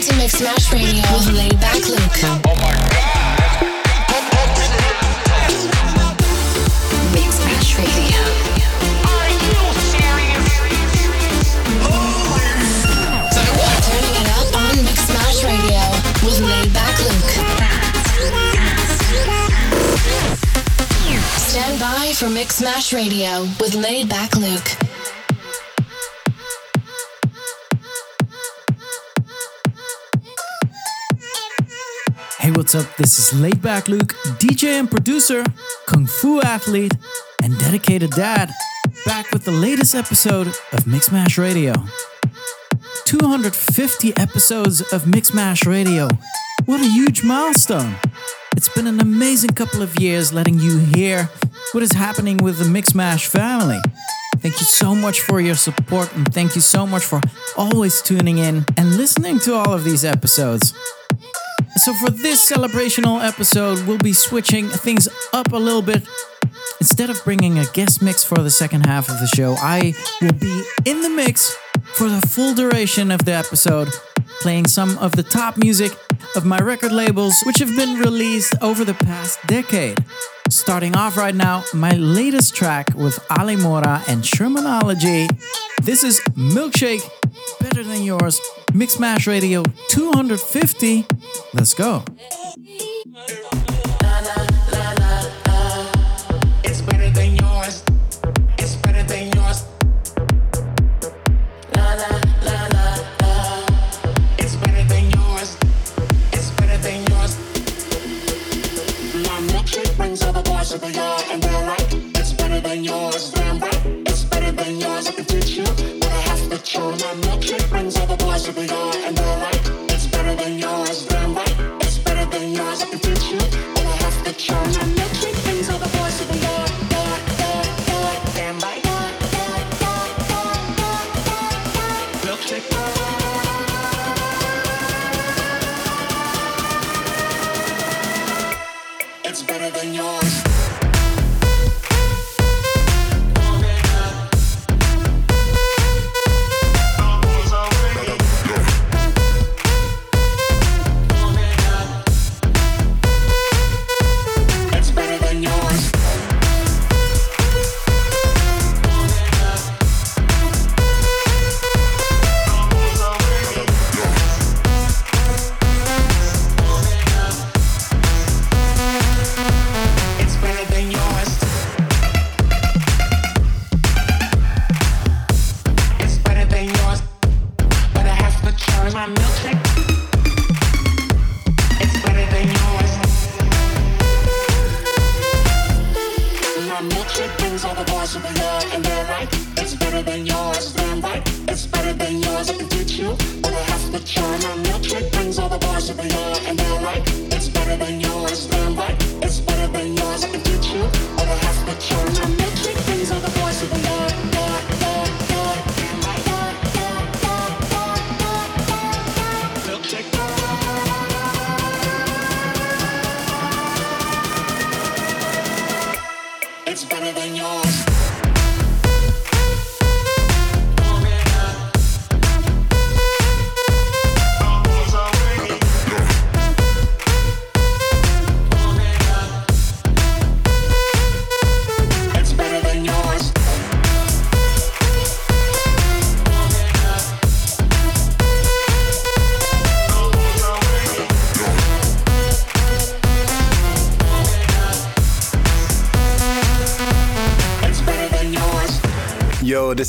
listening to Mix Mash Radio with Laid Back Luke. Oh my god! Mix Mash Radio. Are you serious? Turning it up on Mix Mash Radio with Laid Luke. Stand by for Mix Mash Radio with Laid Back Luke. What's up? This is Laid Back Luke, DJ and producer, Kung Fu athlete, and dedicated dad, back with the latest episode of Mix Mash Radio. 250 episodes of Mix Mash Radio. What a huge milestone! It's been an amazing couple of years letting you hear what is happening with the Mix Mash family. Thank you so much for your support and thank you so much for always tuning in and listening to all of these episodes. So, for this celebrational episode, we'll be switching things up a little bit. Instead of bringing a guest mix for the second half of the show, I will be in the mix for the full duration of the episode, playing some of the top music of my record labels, which have been released over the past decade. Starting off right now, my latest track with Ale Mora and Shermanology. This is Milkshake, Better Than Yours, Mix Mash Radio 250. Let's go.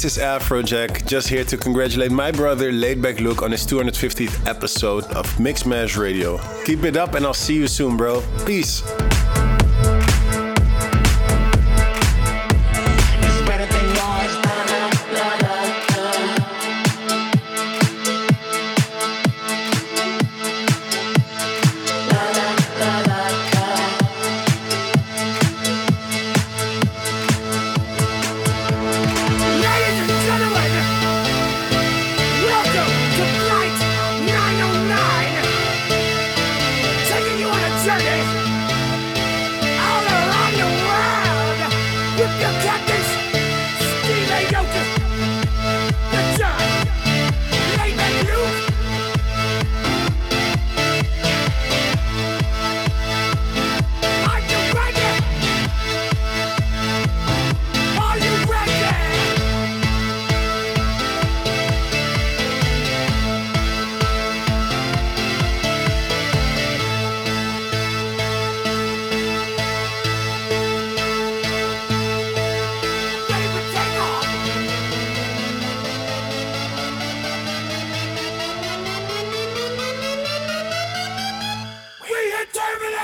This is Afrojack, just here to congratulate my brother Laidback Luke on his 250th episode of Mix Mash Radio. Keep it up and I'll see you soon, bro. Peace.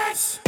Yes!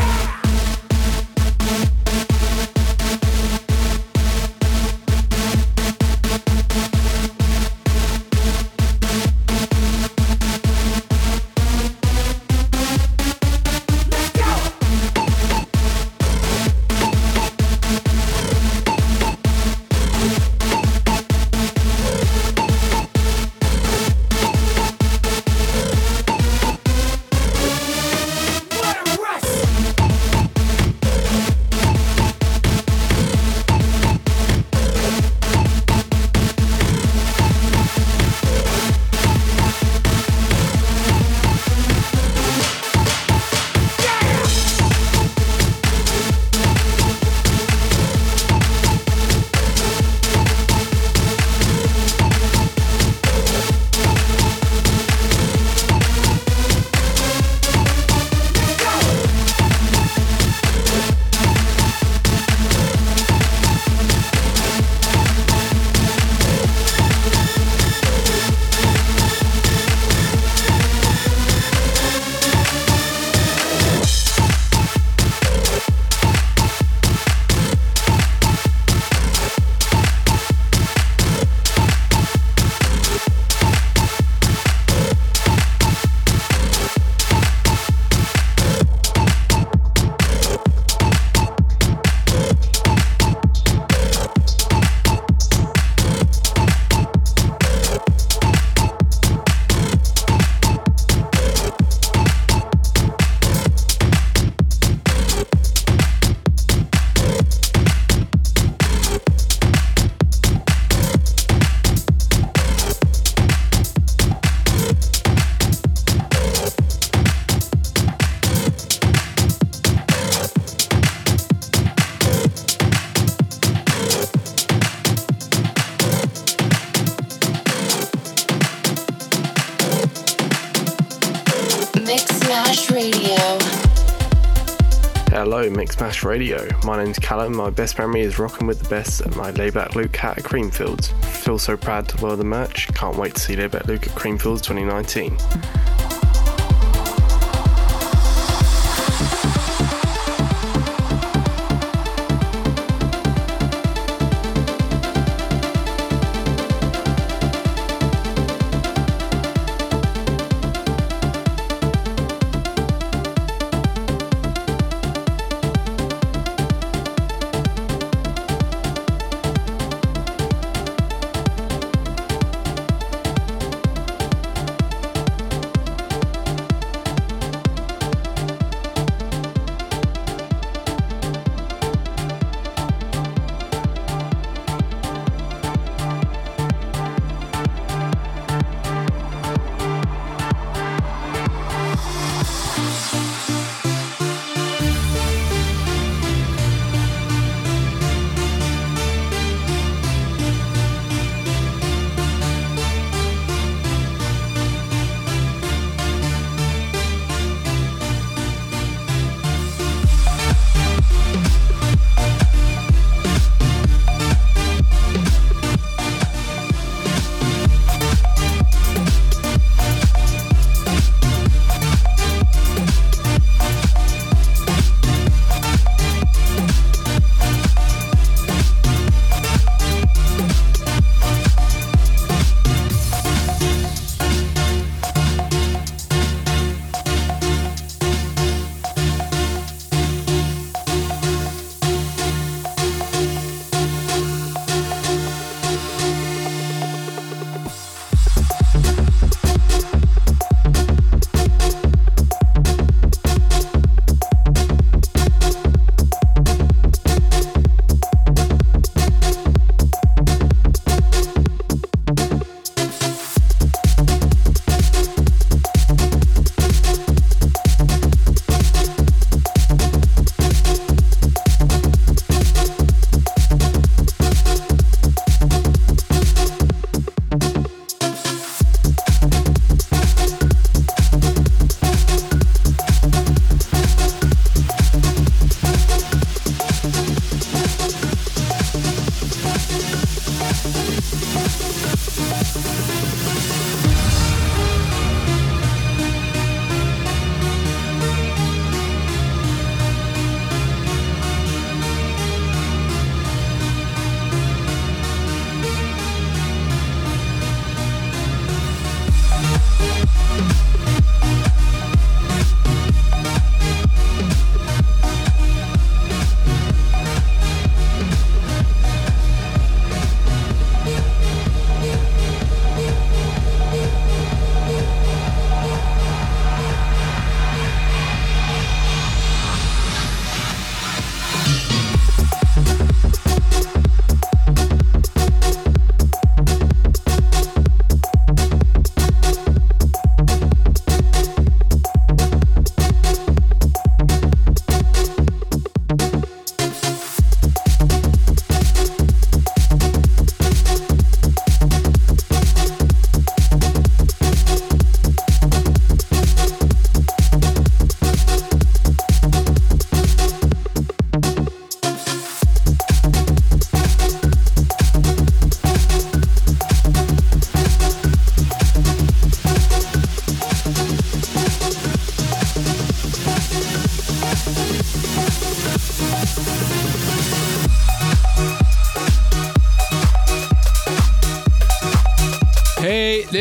Hello, Mixmash Radio. My name's Callum. My best memory is rocking with the best at my Laidback Luke hat at Creamfields. Feel so proud to wear the merch. Can't wait to see Laidback Luke at Creamfields 2019.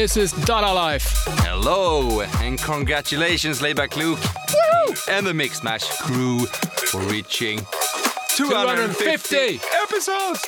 This is Dada Life. Hello and congratulations, Laidback Luke and the Mixmash crew for reaching 250, 250 episodes.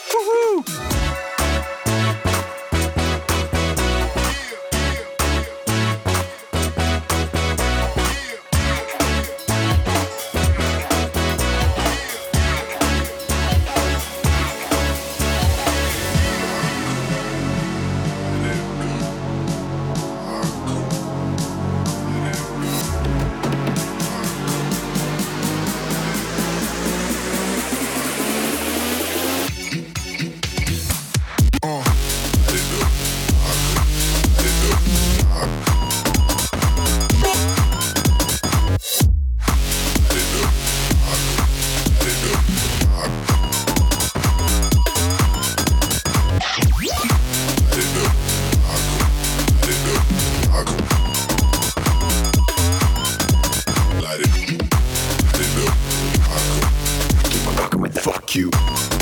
Cube.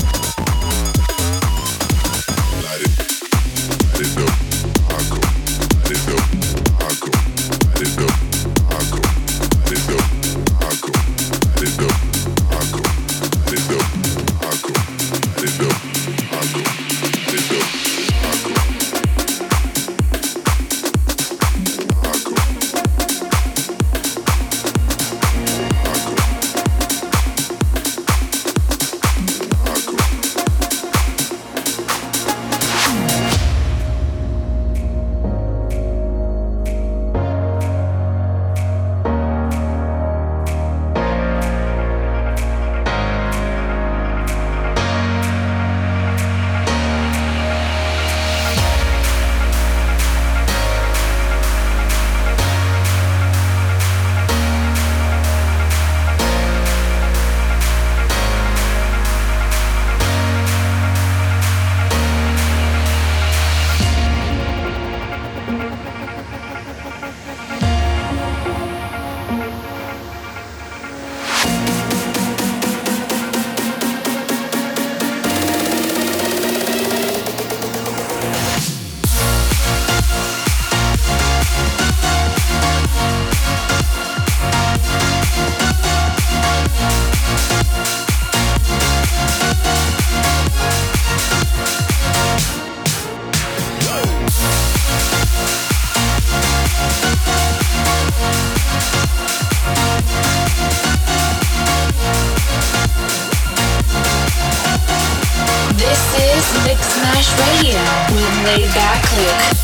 Back Luke.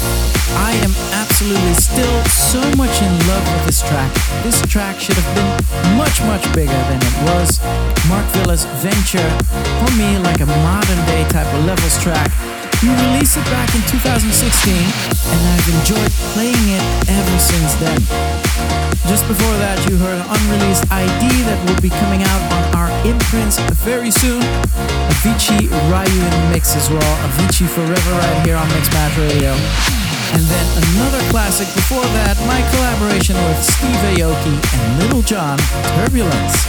I am absolutely still so much in love with this track. This track should have been much, much bigger than it was. Mark Villa's venture, for me, like a modern day type of levels track. He released it back in 2016, and I've enjoyed playing it ever since then. Just before that, you heard an unreleased ID that will be coming out on our imprints very soon. Avicii Ryu in the mix as well. Avicii Forever right here on Mixmash Radio. And then another classic before that, my collaboration with Steve Aoki and Lil Jon, Turbulence.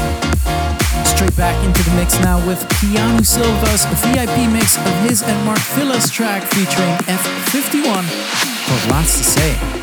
Straight back into the mix now with Keanu Silva's VIP mix of his and Mark Villa's track featuring F51 called Lots to Say.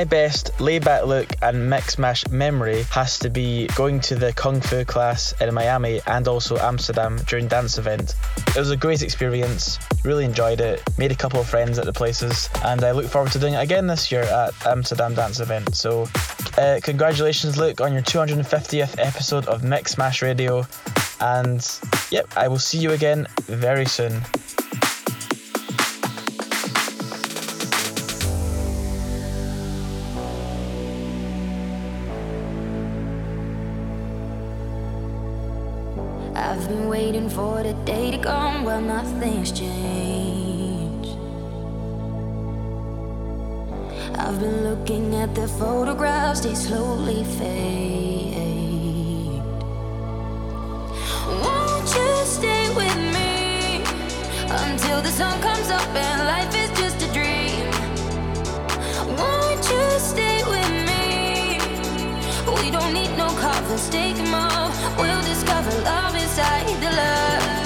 My best Laidback Luke and mix mash memory has to be going to the Kung Fu class in Miami and also Amsterdam during dance event. It was a great experience, really enjoyed it, made a couple of friends at the places, and I look forward to doing it again this year at Amsterdam dance event. So, uh, congratulations, Luke, on your 250th episode of Mix Mash Radio, and yep, I will see you again very soon. For the day to come well nothing's changed I've been looking at the photographs they slowly fade. Won't you stay with me until the sun comes up and life is no coffins, take all. We'll discover love inside the love.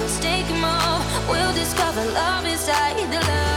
Mistaken more. We'll discover love inside the love.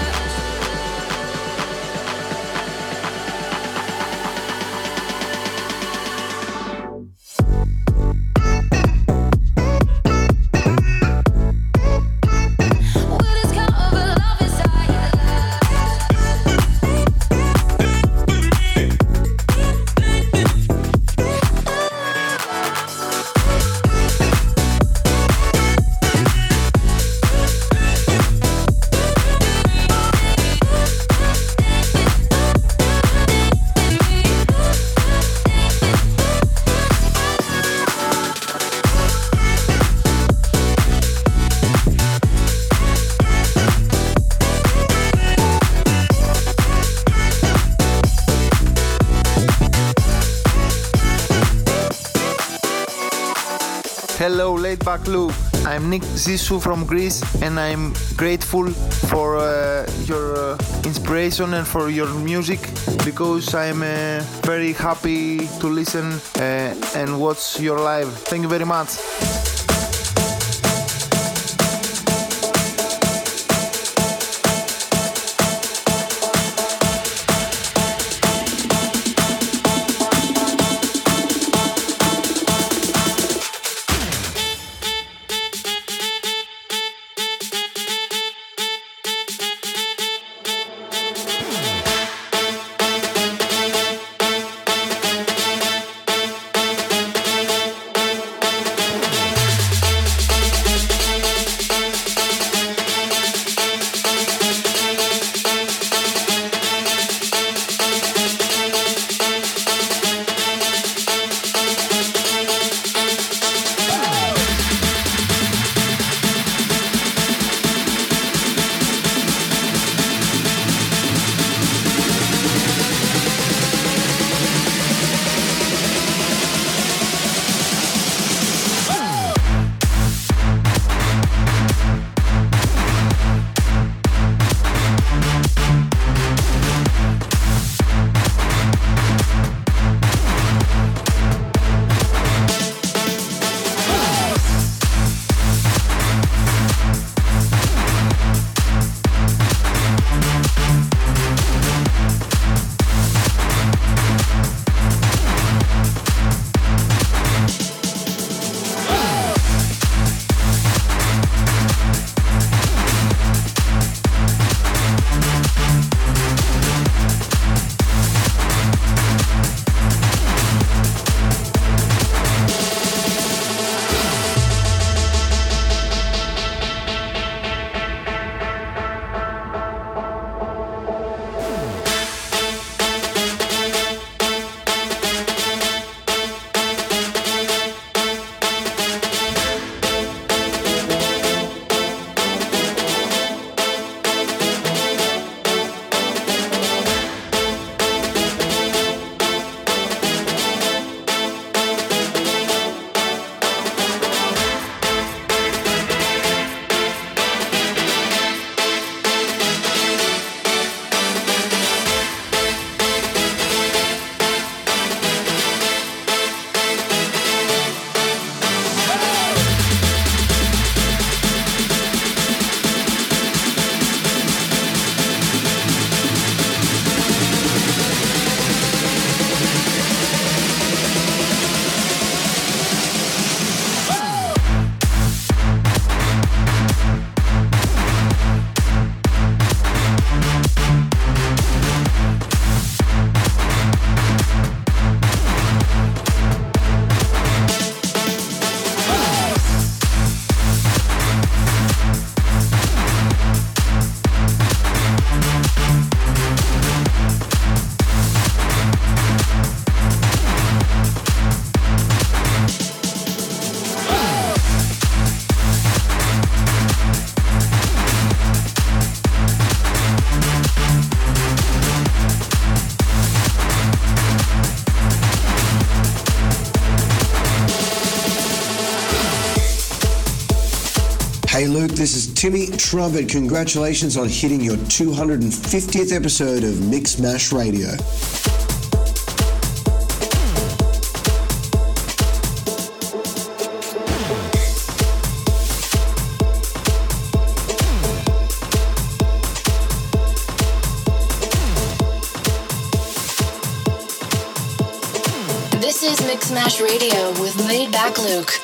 Laid back Luke. I'm Nick Zissou from Greece, and I'm grateful for uh, your uh, inspiration and for your music because I'm uh, very happy to listen uh, and watch your live. Thank you very much. Timmy Trumpet, congratulations on hitting your 250th episode of Mix Mash Radio. This is Mix Mash Radio with Laid Back Luke.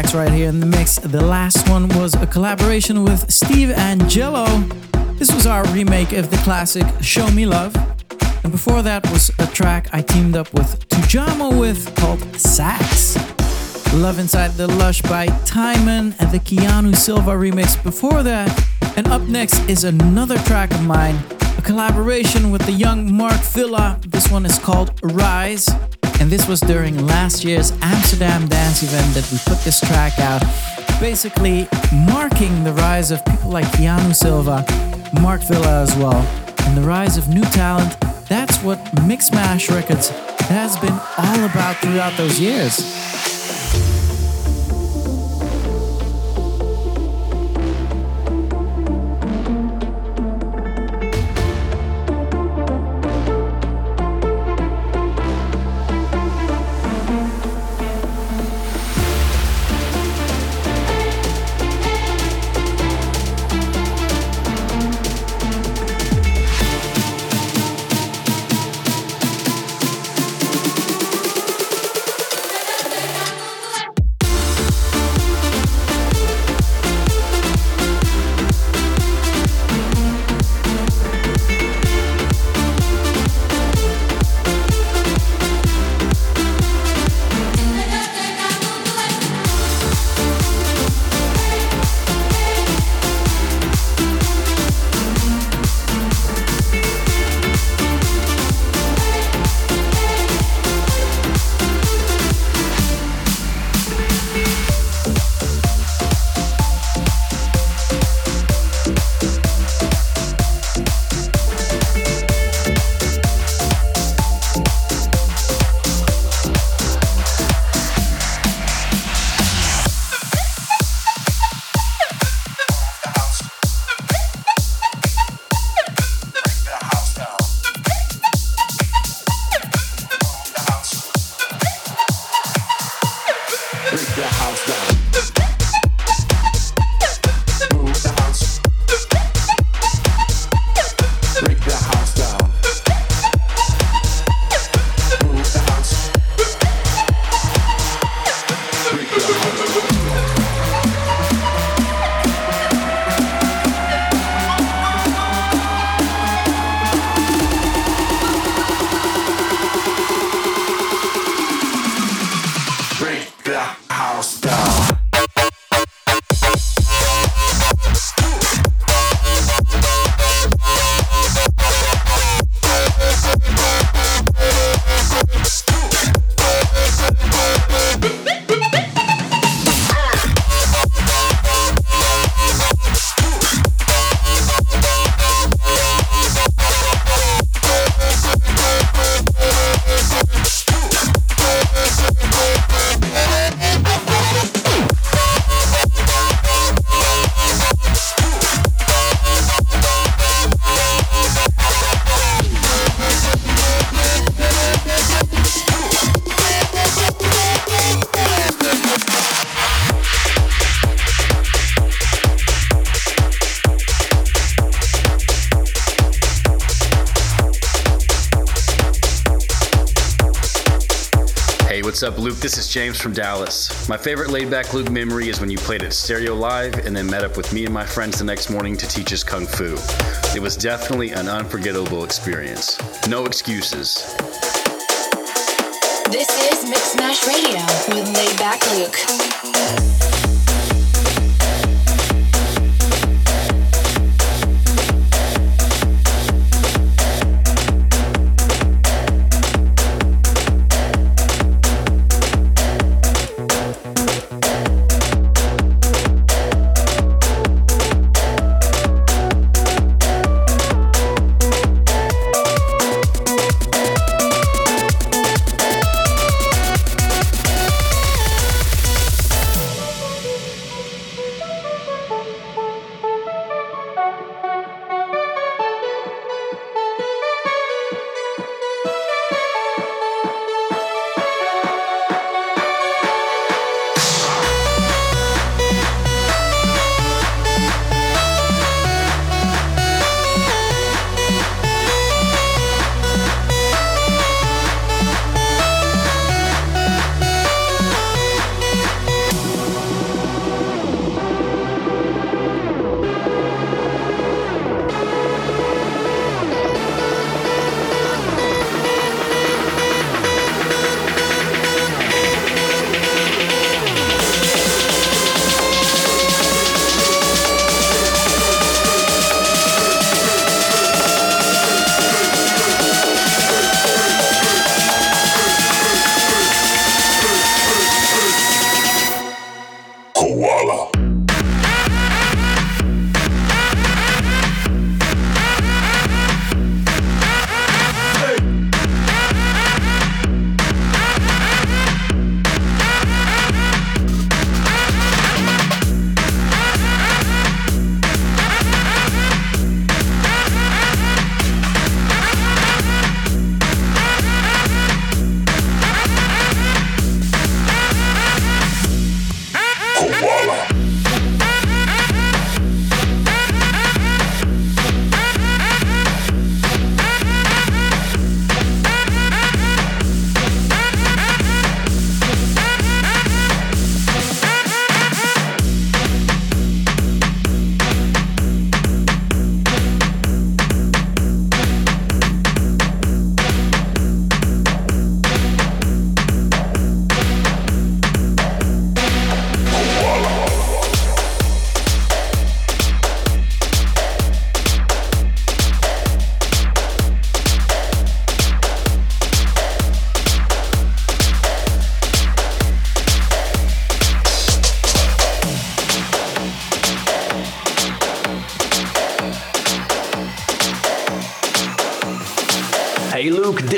Tracks right here in the mix. The last one was a collaboration with Steve Angello. This was our remake of the classic Show Me Love. And before that was a track I teamed up with Tujamo with called Sax. Love Inside the Lush by TYMEN and the Keanu Silva remix before that. And up next is another track of mine, a collaboration with the young Mark Villa. This one is called Rise. And this was during last year's Amsterdam dance event that we put this track out, basically marking the rise of people like Keanu Silva, Mark Villa as well, and the rise of new talent. That's what Mixmash Records has been all about throughout those years. This is James from Dallas. My favorite Laidback Luke memory is when you played at Stereo Live and then met up with me and my friends the next morning to teach us Kung Fu. It was definitely an unforgettable experience. No excuses. This is Mixmash Radio with Laidback Luke.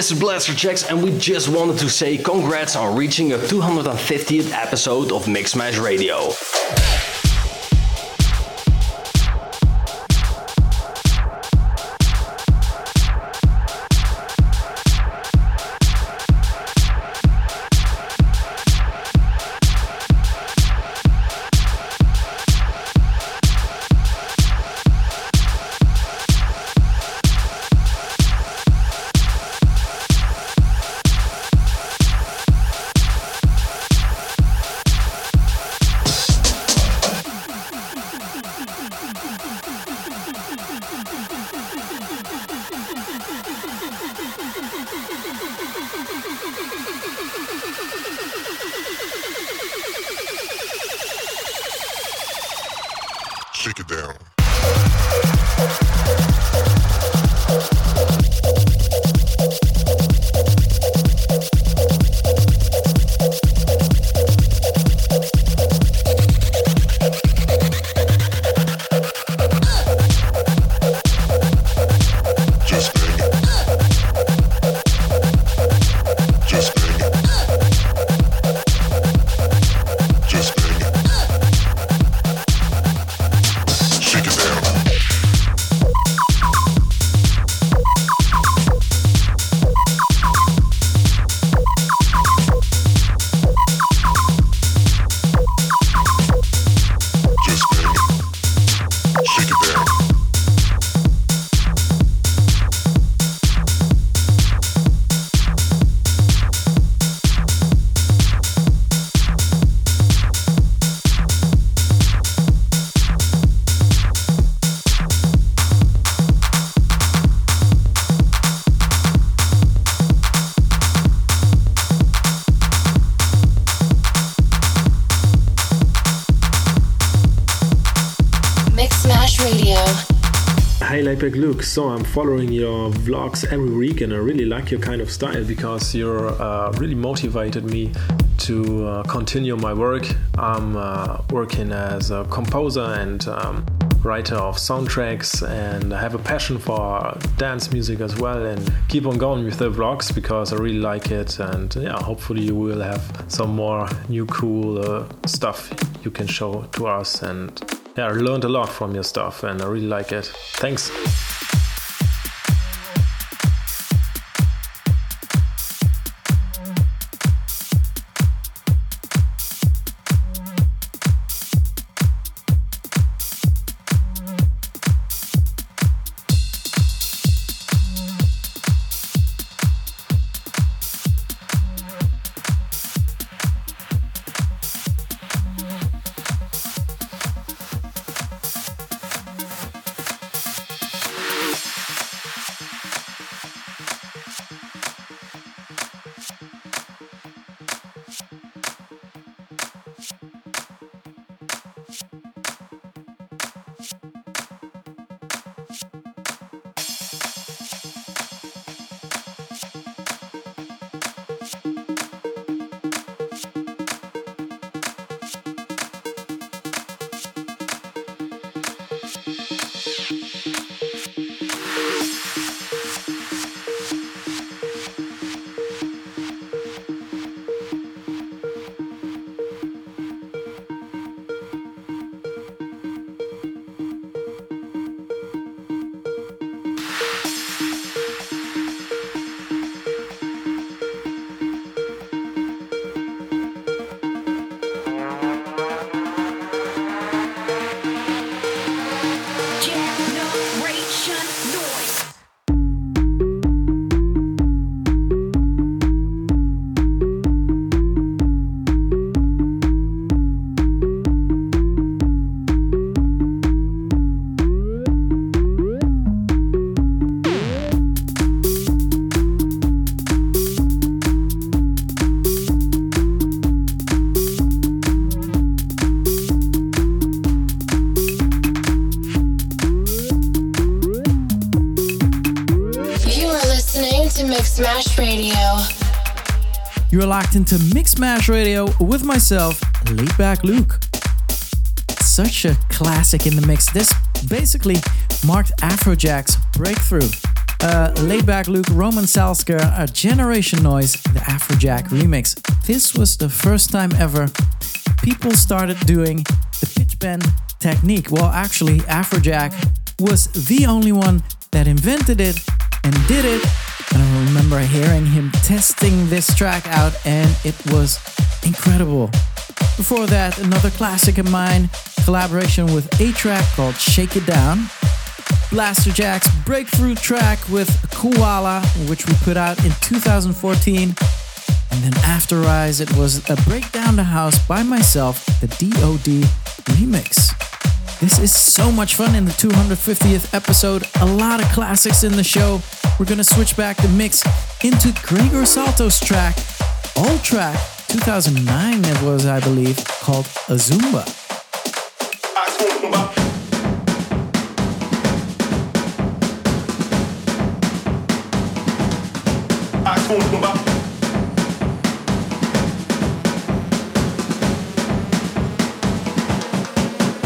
This is Blasterjaxx, and we just wanted to say congrats on reaching your 250th episode of Mixmash Radio. Laidback Luke, so I'm following your vlogs every week and I really like your kind of style because you're uh, really motivated me to uh, continue my work. I'm uh, working as a composer and um, writer of soundtracks and I have a passion for dance music as well and keep on going with the vlogs because I really like it and yeah, hopefully you will have some more new cool uh, stuff you can show to us and yeah, I learned a lot from your stuff and I really like it. Thanks. You're locked into Mixmash Radio with myself, Laidback Luke. Such a classic in the mix. This basically marked Afrojack's breakthrough. uh, Laidback Luke, Roman Salzger, a Generation Noise, the Afrojack remix. This was the first time ever people started doing the pitch bend technique. Well, actually, Afrojack was the only one that invented it and did it. Remember hearing him testing this track out, and it was incredible. Before that, another classic of mine, collaboration with A-Trak called Shake It Down. Blasterjaxx breakthrough track with Koala, which we put out in 2014. And then after Rise, it was a Breakdown the House by myself, the DOD remix. This is so much fun in the 250th episode. A lot of classics in the show. We're going to switch back the mix into Gregor Salto's track, old track, 2009 it was, I believe, called Azumba. Azumba. Azumba.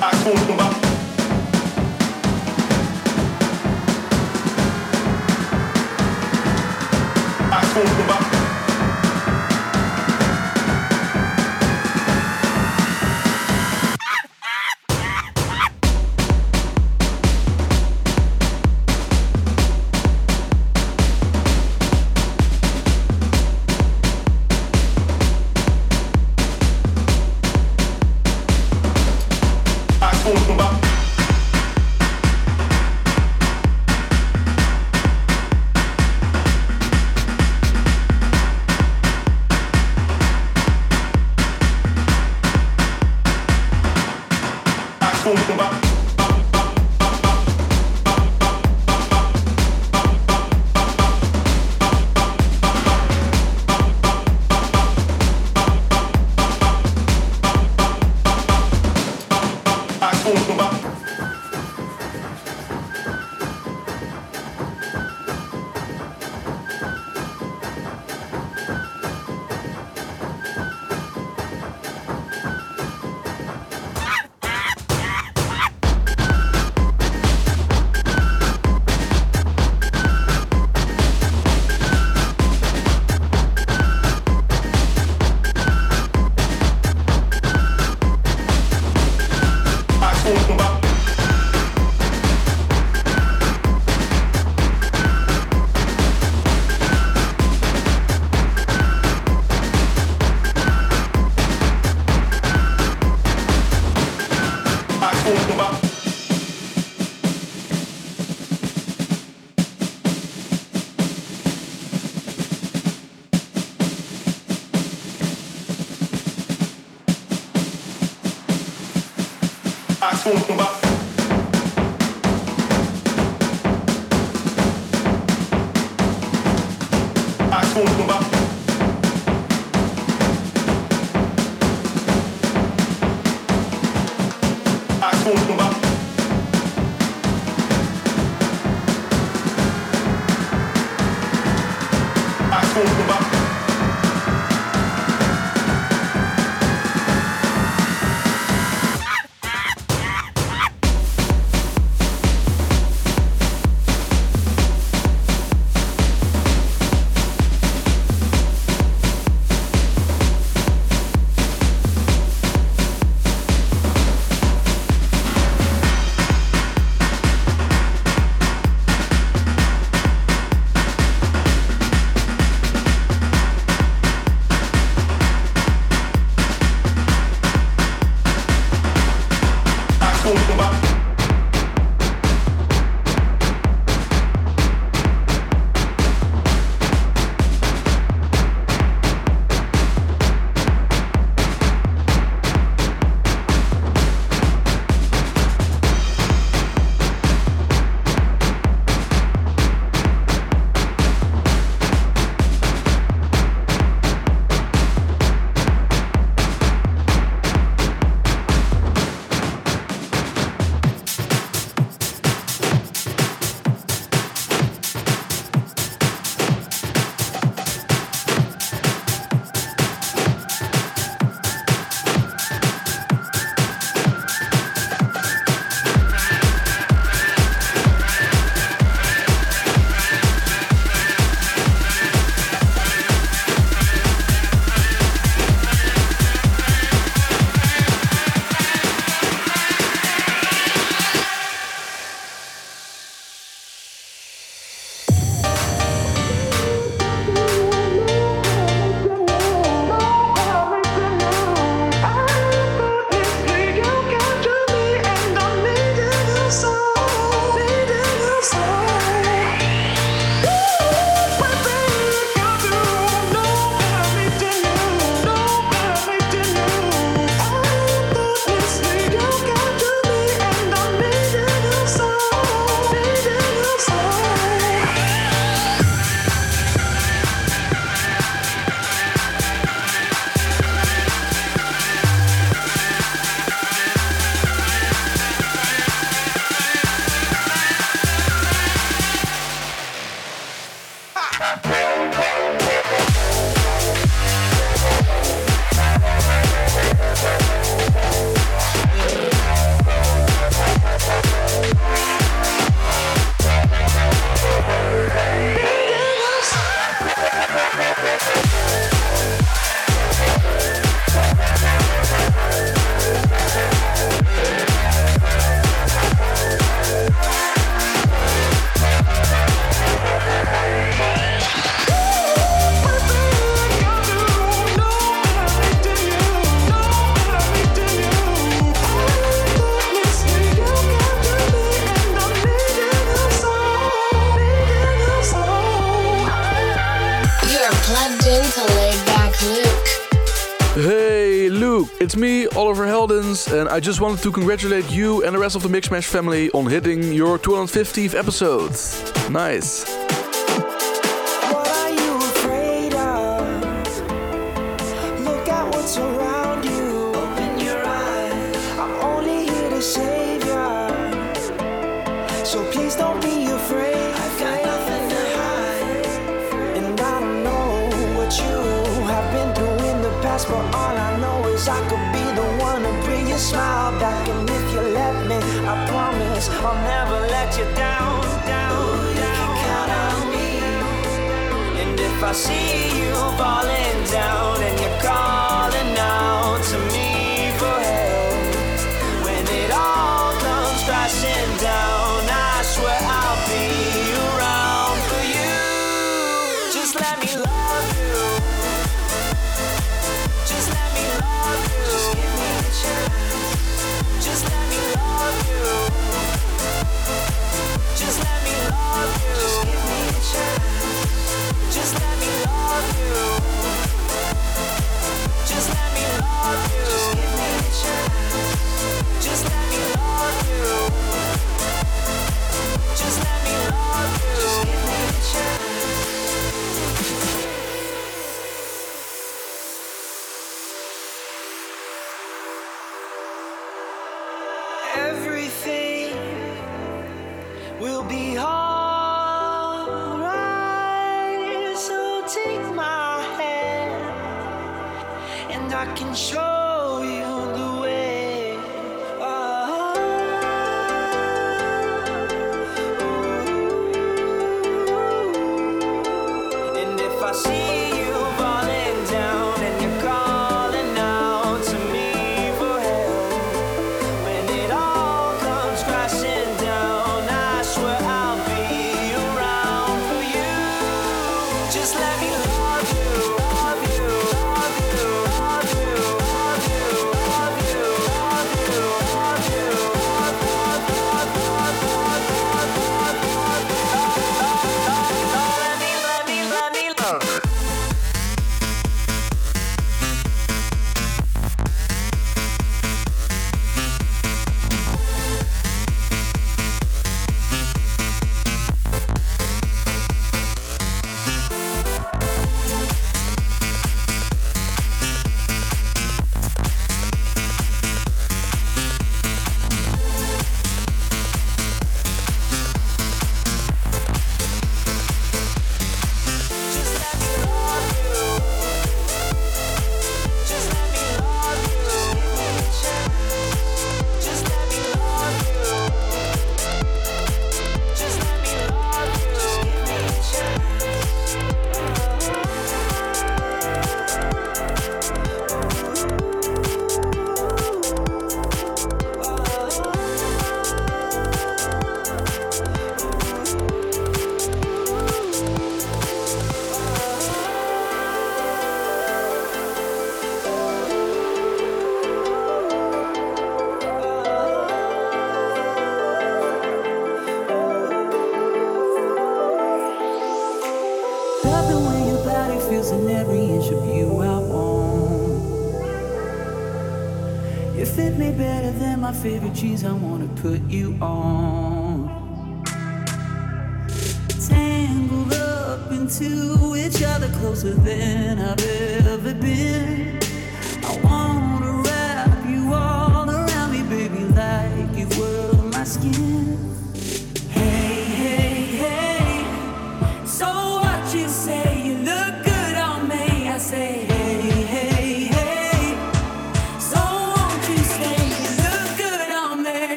Azumba. boom, boom, Yeah. It's me, Oliver Heldens, and I just wanted to congratulate you and the rest of the Mixmash family on hitting your 250th episode. Nice.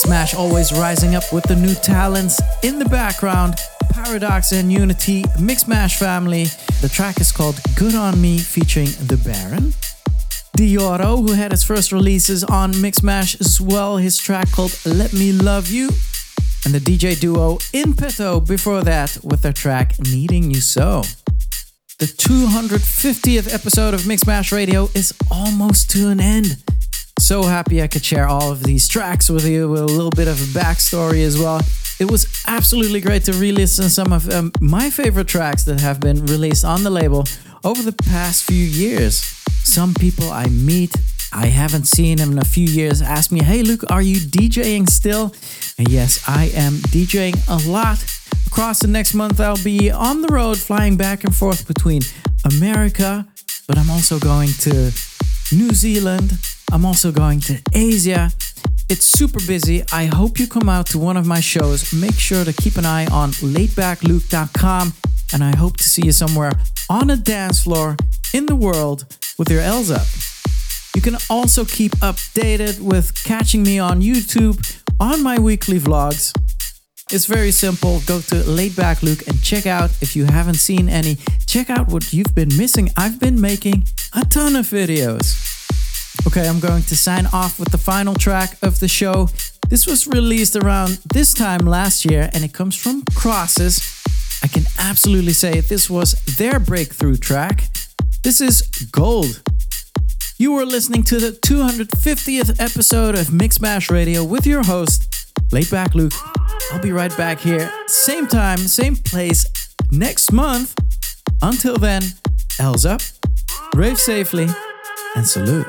Smash always rising up with the new talents in the background. Pyrodox and Unity, Mixmash family. The track is called Good On Me featuring The Baron. Deorro, who had his first releases on Mixmash as well, his track called Let Me Love You. And the DJ duo Inpetto before that with their track Needing You So. The 250th episode of Mixmash Radio is almost to an end. So happy I could share all of these tracks with you with a little bit of a backstory as well. It was absolutely great to re listen some of um, my favorite tracks that have been released on the label over the past few years. Some people I meet, I haven't seen in a few years, ask me, Hey Luke, are you DJing still? And yes, I am DJing a lot. Across the next month, I'll be on the road flying back and forth between America, but I'm also going to New Zealand. I'm also going to Asia. It's super busy. I hope you come out to one of my shows. Make sure to keep an eye on laidbackluke.com and I hope to see you somewhere on a dance floor in the world with your L's up. You can also keep updated with catching me on YouTube on my weekly vlogs. It's very simple. Go to Laidback Luke and check out if you haven't seen any. Check out what you've been missing. I've been making a ton of videos. Okay, I'm going to sign off with the final track of the show. This was released around this time last year and it comes from Krosses. I can absolutely say this was their breakthrough track. This is Gold. You are listening to the 250th episode of Mixmash Radio with your host, Laidback Luke. I'll be right back here, same time, same place next month. Until then, L's up, rave safely, and salute.